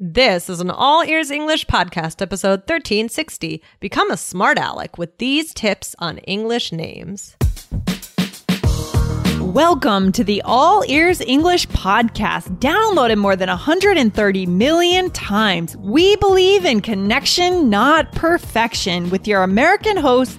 This is an All Ears English podcast, episode 1360. Become a smart aleck with these tips on English names. Welcome to the All Ears English podcast, downloaded more than 130 million times. We believe in connection, not perfection, with your American hosts,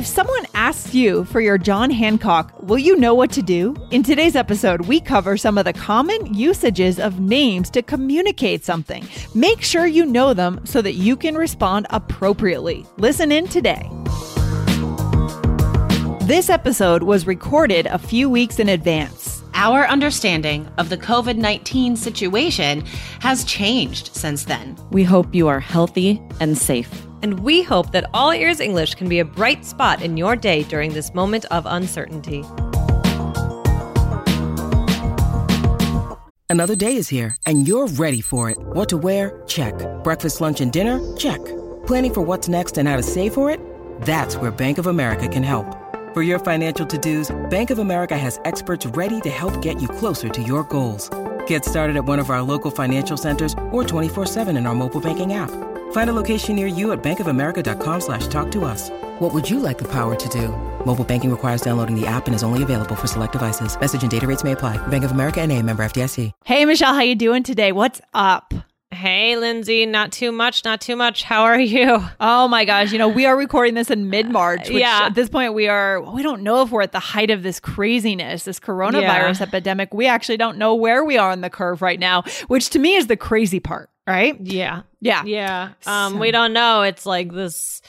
If someone asks you for your John Hancock, will you know what to do? In today's episode, we cover some of the common usages of names to communicate something. Make sure you know them so that you can respond appropriately. Listen in today. This episode was recorded a few weeks in advance. Our understanding of the COVID 19 situation has changed since then. We hope you are healthy and safe. And we hope that All Ears English can be a bright spot in your day during this moment of uncertainty. Another day is here, and you're ready for it. What to wear? Check. Breakfast, lunch, and dinner? Check. Planning for what's next and how to save for it? That's where Bank of America can help. For your financial to-dos, Bank of America has experts ready to help get you closer to your goals. Get started at one of our local financial centers or 24-7 in our mobile banking app. Find a location near you at bankofamerica.com slash talk to us. What would you like the power to do? Mobile banking requires downloading the app and is only available for select devices. Message and data rates may apply. Bank of America and a member FDIC. Hey Michelle, how you doing today? What's up? Hey, Lindsay, not too much, not too much. How are you? Oh my gosh, you know, we are recording this in mid-March, which Yeah. at this point we are we don't know if we're at the height of this craziness, this coronavirus Yeah. epidemic. We actually don't know where we are on the curve right now, which to me is the crazy part, right? Yeah. Yeah. Yeah. Um, So- we don't know. It's like this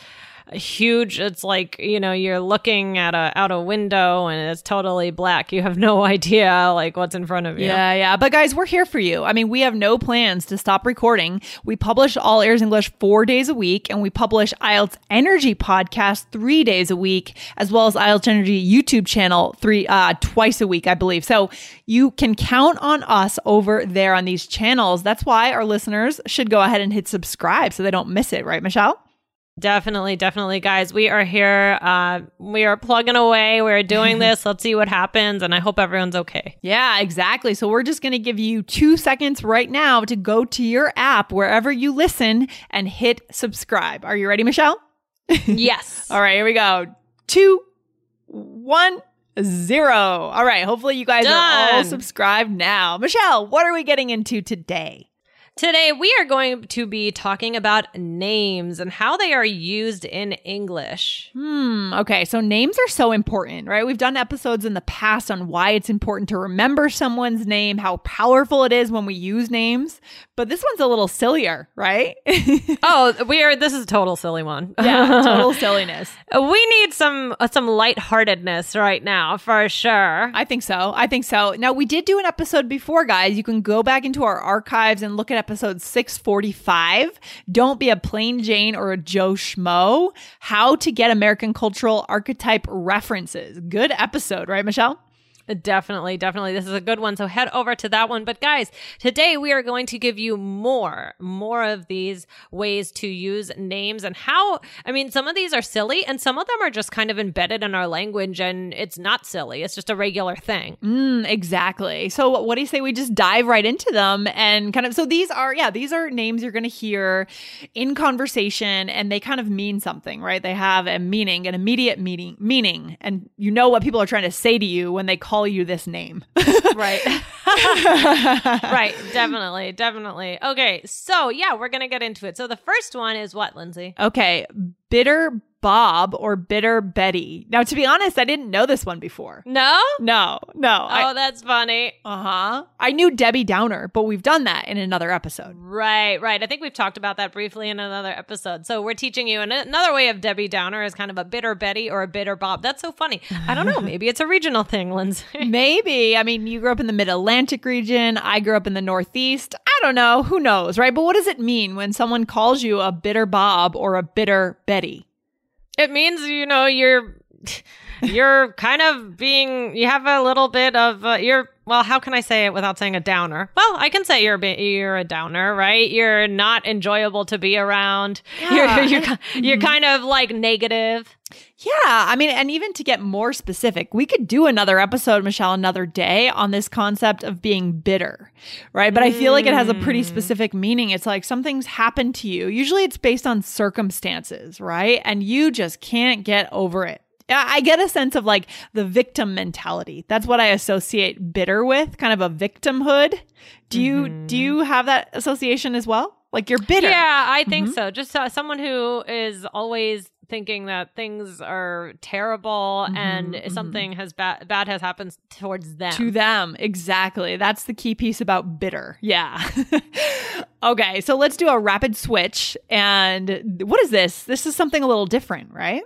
huge it's like you know you're looking at a out a window and it's totally black you have no idea like what's in front of you Yeah, yeah. But guys, we're here for you. I mean, we have no plans to stop recording. We publish All Ears English four days a week, and we publish IELTS Energy podcast three days a week, as well as IELTS Energy YouTube channel three uh twice a week, I believe. So you can count on us over there on these channels. That's why our listeners should go ahead and hit subscribe so they don't miss it, right, Michelle? Definitely definitely guys we are here uh we are plugging away we're doing this let's see what happens and i hope everyone's okay Yeah, exactly. So we're just going to give you two seconds right now to go to your app wherever you listen and hit subscribe. Are you ready, Michelle? yes All right, here we go. Two, one, zero. All right, hopefully you guys are all Done. subscribed now. Michelle, what are we getting into today? Today, we are going to be talking about names and how they are used in English. Hmm. Okay. So names are so important, right? We've done episodes in the past on why it's important to remember someone's name, how powerful it is when we use names. But this one's a little sillier, right? Oh, we are. This is a total silly one. yeah. Total silliness. we need some uh, some lightheartedness right now for sure. I think so. I think so. Now, we did do an episode before, guys. You can go back into our archives and look at episode 645. Don't be a plain Jane or a Joe Schmo. How to get American cultural archetype references. Good episode, right, Michelle? Definitely, definitely. This is a good one. So head over to that one. But guys, today we are going to give you more, more of these ways to use names and how, I mean, some of these are silly and some of them are just kind of embedded in our language and it's not silly. It's just a regular thing. Mm, exactly. So, what do you say we just dive right into them and kind of? So, these are, yeah, these are names you're going to hear in conversation and they kind of mean something, right? They have a meaning, an immediate meaning, meaning, and you know what people are trying to say to you when they call you this name. Right. right. Definitely. Definitely. Okay. So, yeah, we're going to get into it. So, the first one is what, Lindsay? Okay, bitter Bob or bitter Betty. Now, to be honest, I didn't know this one before. No? No, no. Oh, that's funny. uh huh. I knew Debbie Downer, but we've done that in another episode. Right, right. I think we've talked about that briefly in another episode. So we're teaching you an- another way of Debbie Downer is kind of a bitter Betty or a bitter Bob. That's so funny. I don't know. Maybe it's a regional thing, Lindsay. Maybe. I mean, you grew up in the mid Atlantic region. I grew up in the Northeast. Don't know. Who knows, right? But what does it mean when someone calls you a bitter Bob or a bitter Betty? It means you know you're you're kind of being you have a little bit of uh, you're well how can i say it without saying a downer well i can say you're a bit, you're a downer right you're not enjoyable to be around Yeah, you're you're, you're kind of like negative Yeah, I mean, and even to get more specific, we could do another episode, Michelle, another day on this concept of being bitter, right? But I feel like it has a pretty mm. specific meaning. It's like something's happened to you. Usually it's based on circumstances, right? And you just can't get over it. I I get a sense of like the victim mentality. That's what I associate bitter with, kind of a victimhood. Do you do mm-hmm. you have that association as well? Like you're bitter. yeah i think mm-hmm. so just uh, someone who is always thinking that things are terrible mm-hmm, and something has bad bad has happened towards them to them. Exactly. That's the key piece about bitter. Yeah. okay, so let's do a rapid switch. And what is this? This is something a little different, right?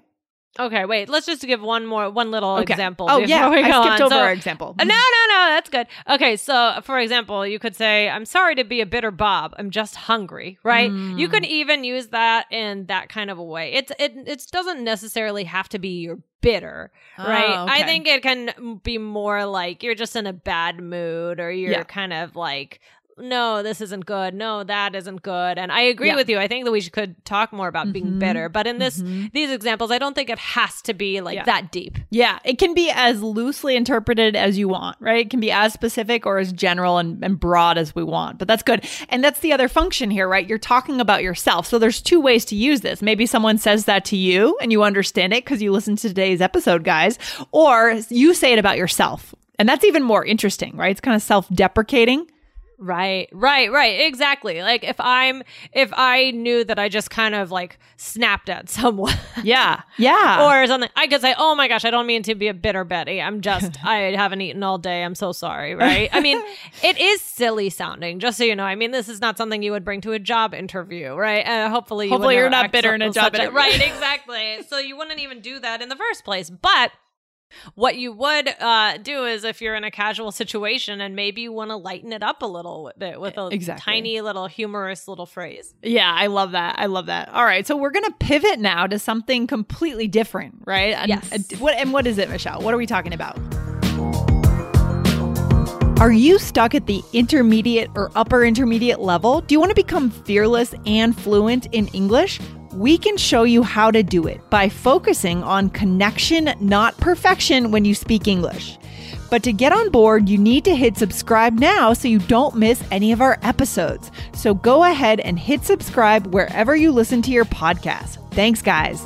Okay, wait. Let's just give one more, one little Okay. example. Oh, yeah. we I skipped on. over So- our example. Uh, No, no, no. That's good. Okay, so for example, you could say, "I'm sorry to be a bitter Bob. I'm just hungry." Right? You Mm. could even use that in that kind of a way. It's it it doesn't necessarily have to be you're bitter, right? Oh, I think it can be more like you're just in a bad mood, or you're Yeah. kind of like. No, this isn't good. No, that isn't good. And I agree Yeah. with you. I think that we should, could talk more about being Mhm. bitter. But in this Mhm. these examples, I don't think it has to be like Yeah. that deep. Yeah, it can be as loosely interpreted as you want, right? It can be as specific or as general and, and broad as we want, but that's good. And that's the other function here, right? You're talking about yourself. So there's two ways to use this. Maybe someone says that to you and you understand it because you listened to today's episode, guys, or you say it about yourself. And that's even more interesting, right? It's kind of self deprecating. Right, right, right. Exactly. Like if I'm, if I knew that I just kind of like snapped at someone Yeah. Yeah. or something, I could say, oh my gosh, I don't mean to be a bitter Betty. I'm just, I haven't eaten all day. I'm so sorry. Right. I mean, it is silly sounding, just so you know. I mean, this is not something you would bring to a job interview, right? Uh, hopefully, you Hopefully you're not bitter in a job interview. Right. Exactly. so you wouldn't even do that in the first place. But what you would uh, do is if you're in a casual situation and maybe you want to lighten it up a little bit with a Exactly. tiny little humorous little phrase. Yeah, I love that. I love that. All right, so we're gonna pivot now to something completely different, right? And, Yes. and what and what is it, Michelle? What are we talking about? Are you stuck at the intermediate or upper intermediate level? Do you want to become fearless and fluent in English? We can show you how to do it by focusing on connection, not perfection, when you speak English. But to get on board, you need to hit subscribe now so you don't miss any of our episodes. So go ahead and hit subscribe wherever you listen to your podcast. Thanks, guys.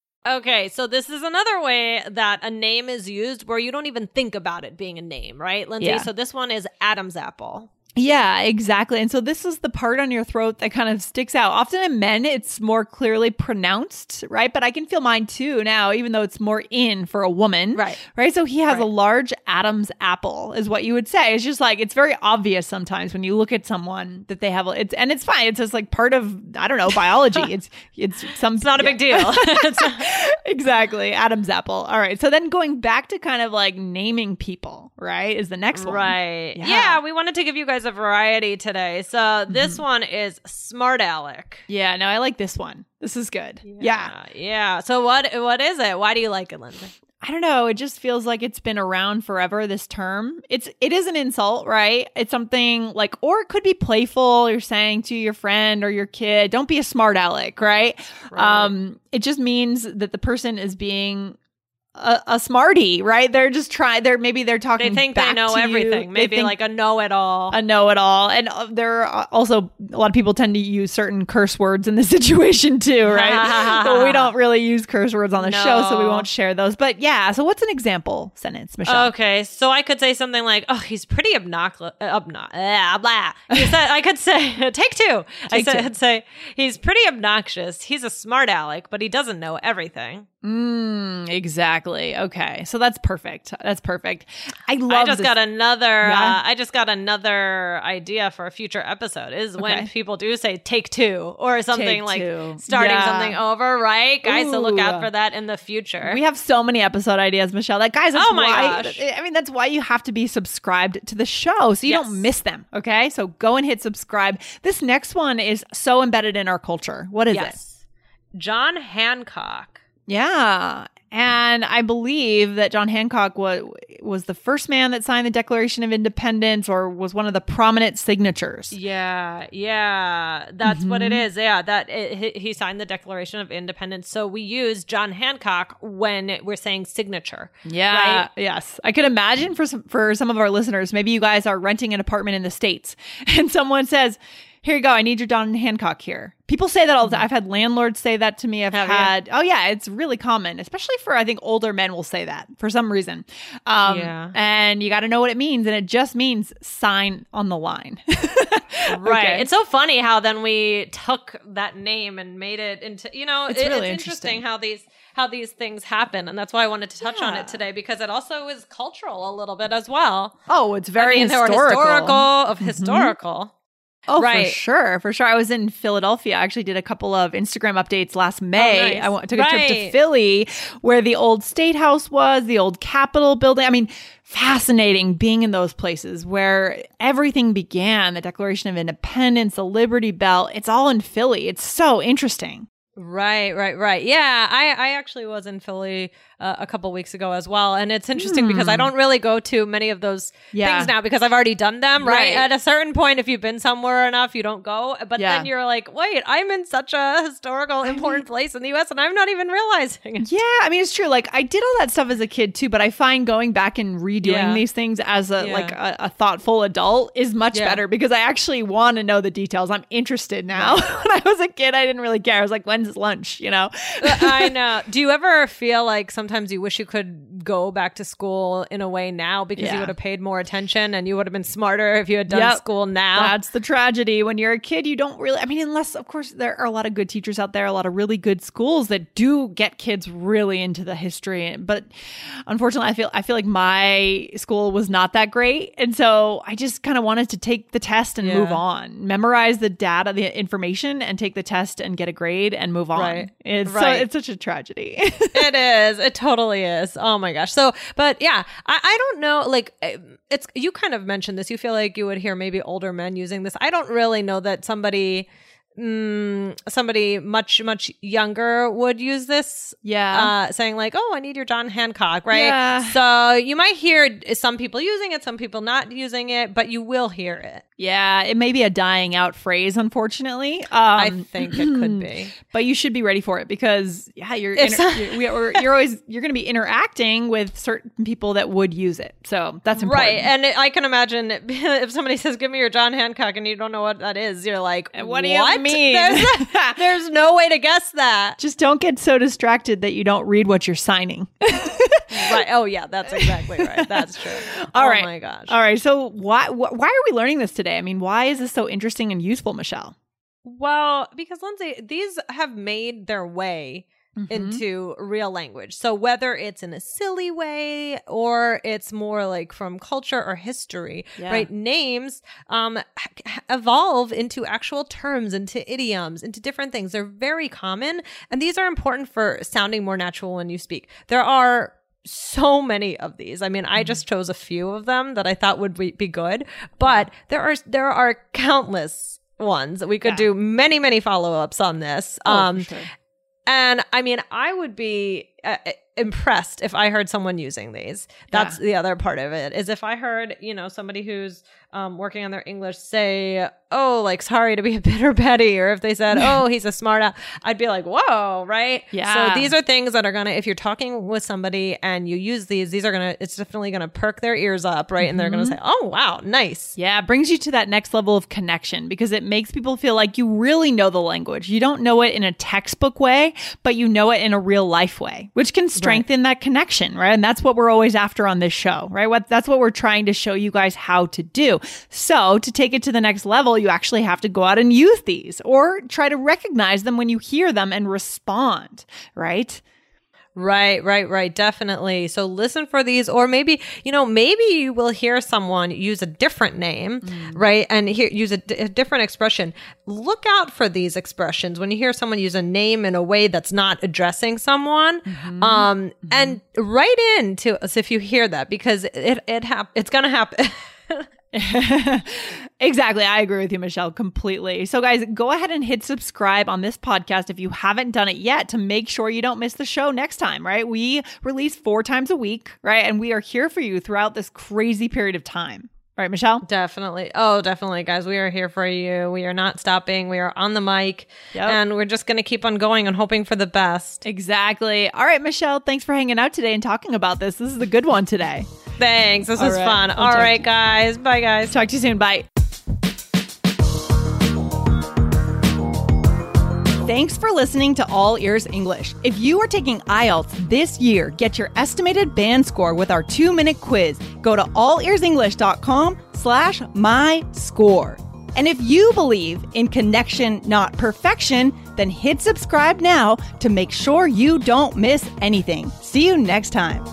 Okay, so this is another way that a name is used where you don't even think about it being a name, right, Lindsay? Yeah. So this one is Adam's apple. Yeah, exactly. And so this is the part on your throat that kind of sticks out. Often in men, it's more clearly pronounced, right? But I can feel mine too now, even though it's more in for a woman. Right. Right. So he has a large Adam's apple, is what you would say. It's just like, it's very obvious sometimes when you look at someone that they have, a- it's, and it's fine. It's just like part of, I don't know, biology. it's, it's some, It's not a big deal. Exactly. Adam's apple. All right. So then going back to kind of like naming people, right? Is the next one. right. Yeah. Yeah. we wanted to give you guys a variety today. So this Mm-hmm. one is Smart Alec. Yeah. No, I like this one. This is good. yeah. Yeah. So what what is it? Why do you like it, Lindsay? I don't know. It just feels like it's been around forever. This term, it's it is an insult, right? It's something like, or it could be playful. You're saying to your friend or your kid, "Don't be a smart aleck," right? Right. Um, it just means that the person is being a, a smarty, right? They're just trying. They're maybe they're talking. They think they know to you. everything. Maybe like a know-it-all. a know-it-all, and uh, there are also a lot of people tend to use certain curse words in the situation too, right? but we don't really use curse words on the show, so we won't share those. But yeah, so what's an example sentence, Michelle? Okay, so I could say something like, "Oh, he's pretty obnoxious." Uh, obno- blah. He said, I could say, "Take two. I Take said, two. I'd say he's pretty obnoxious. He's a smart aleck, but he doesn't know everything." Mm, exactly. Okay, so that's perfect. That's perfect. I love. I just this- got another. Yeah? Uh, I just got another idea for a future episode. Is when people do say "take two or something Take like two. starting Yeah. something over, right, guys? So look out for that in the future. We have so many episode ideas, Michelle. That guys, Oh my why, gosh. I mean, that's why you have to be subscribed to the show so you Yes. don't miss them. Okay, so go and hit subscribe. This next one is so embedded in our culture. What is it? John Hancock. Yeah. And I believe that John Hancock was was the first man that signed the Declaration of Independence or was one of the prominent signatures. Yeah, yeah, that's what Mm-hmm. it is. Yeah, that it, he- he signed the Declaration of Independence. So we use John Hancock when we're saying signature. Yeah. Right? Yes. I could imagine for some for some of our listeners, maybe you guys are renting an apartment in the States and someone says, Here you go, I need your John Hancock here. People say that all the time. I've had landlords say that to me. I've you? had oh yeah, it's really common, especially for I think older men will say that for some reason. Um Yeah. and you gotta know what it means, and it just means sign on the line. Right. Okay. It's so funny how then we took that name and made it into you know It's it- really it's interesting. interesting how these how these things happen and that's why I wanted to touch on it today because it also is cultural a little bit as well. oh, it's very I mean, historical. historical of historical. Oh, Right. for sure, for sure. I was in Philadelphia. I actually did a couple of Instagram updates last oh, May. nice. I went, took a trip to Philly, where the old State House was, the old Capitol building. I mean, fascinating being in those places where everything began. The Declaration of Independence, the Liberty Bell. It's all in Philly. It's so interesting. Right, right, right. Yeah, I, I actually was in Philly uh, a couple weeks ago as well, and it's interesting because I don't really go to many of those Hmm. Yeah. things now because I've already done them. Right? Right. at a certain point, if you've been somewhere enough, you don't go. But Yeah. then you're like, wait, I'm in such a historical, important place in the U.S., and I'm not even realizing it. Yeah, I mean it's true. Like I did all that stuff as a kid too, but I find going back and redoing Yeah. these things as a like a, a thoughtful adult is much better because I actually want to know the details. I'm interested now. when I was a kid, I didn't really care. I was like, when's lunch? You know? I know. Do you ever feel like sometimes you wish you could go back to school in a way now because Yeah. you would have paid more attention and you would have been smarter if you had done Yep. school now? That's the tragedy. When you're a kid, you don't really, I mean, unless, of course, there are a lot of good teachers out there, a lot of really good schools that do get kids really into the history. But unfortunately, I feel, I feel like my school was not that great. And so I just kind of wanted to take the test and Yeah. move on, memorize the data, the information, and take the test and get a grade and move on. Right. It's, so, it's such a tragedy. it is. It totally is. Oh my gosh. So, but yeah, I, I don't know. Like, eh, it's you kind of mentioned this. You feel like you would hear maybe older men using this. I don't really know that somebody. Mm, somebody much much younger would use this Yeah. uh saying like oh i need your john hancock right Yeah. so you might hear some people using it some people not using it but you will hear it yeah. It may be a dying out phrase, unfortunately. Um, i think it could be but you should be ready for it because yeah you're inter- you're, you're always you're going to be interacting with certain people that would use it so that's important Right. And it, I can imagine if somebody says, Give me your John Hancock, and you don't know what that is, you're like, what do you mean?" There's, there's no way to guess that. just don't get so distracted that you don't read what you're signing right. Oh, yeah. That's exactly right. That's true. All oh, right my gosh. all right so why wh- why are we learning this today i mean why is this so interesting and useful michelle Well, because Lindsay, these have made their way Mm-hmm. into real language. So whether it's in a silly way or it's more like from culture or history, Yeah. right? Names um evolve into actual terms, into idioms, into different things. They're very common and these are important for sounding more natural when you speak. There are so many of these. I mean, Mm-hmm. I just chose a few of them that I thought would be, be good, but there are there are countless ones. We could Yeah. do many many follow-ups on this. Oh, um sure. And I mean, I would be uh, impressed if I heard someone using these. That's Yeah. the other part of it. Is if I heard, you know, somebody who's um, working on their English say, "Oh, like sorry to be a bitter Betty," or if they said, "Oh, he's a smart ass," I'd be like, "Whoa!" Right? Yeah. So these are things that are gonna, if you're talking with somebody and you use these, these are gonna, it's definitely gonna perk their ears up, right? And they're gonna say, "Oh, wow, nice." Yeah, it brings you to that next level of connection because it makes people feel like you really know the language. You don't know it in a textbook way, but you know it in a real life way, which can strengthen that connection, right? And that's what we're always after on this show, right? What that's what we're trying to show you guys how to do. So, to take it to the next level, you actually have to go out and use these or try to recognize them when you hear them and respond, right? Right, right, right. Definitely. So listen for these, or maybe, you know, maybe you will hear someone use a different name, mm. right? And hear, use a, d- a different expression. Look out for these expressions when you hear someone use a name in a way that's not addressing someone. Mm-hmm. Um, and mm-hmm. write in to us if you hear that because it, it hap- it's going to happen. exactly. I agree with you, Michelle, completely. So, guys, go ahead and hit subscribe on this podcast if you haven't done it yet to make sure you don't miss the show next time, right? We release four times a week, right? And we are here for you throughout this crazy period of time. Right, Michelle? Definitely. Oh, definitely, guys. We are here for you. We are not stopping. We are on the mic. Yep. And we're just going to keep on going and hoping for the best. Exactly. All right, Michelle, thanks for hanging out today and talking about this. This is a good one today. Thanks. This All was right. fun. I'll All talk right, to- guys. Bye, guys. Talk to you soon. Bye. Thanks for listening to All Ears English. If you are taking IELTS this year, get your estimated band score with our two-minute quiz. Go to allearsenglish.com slash my score. And if you believe in connection, not perfection, then hit subscribe now to make sure you don't miss anything. See you next time.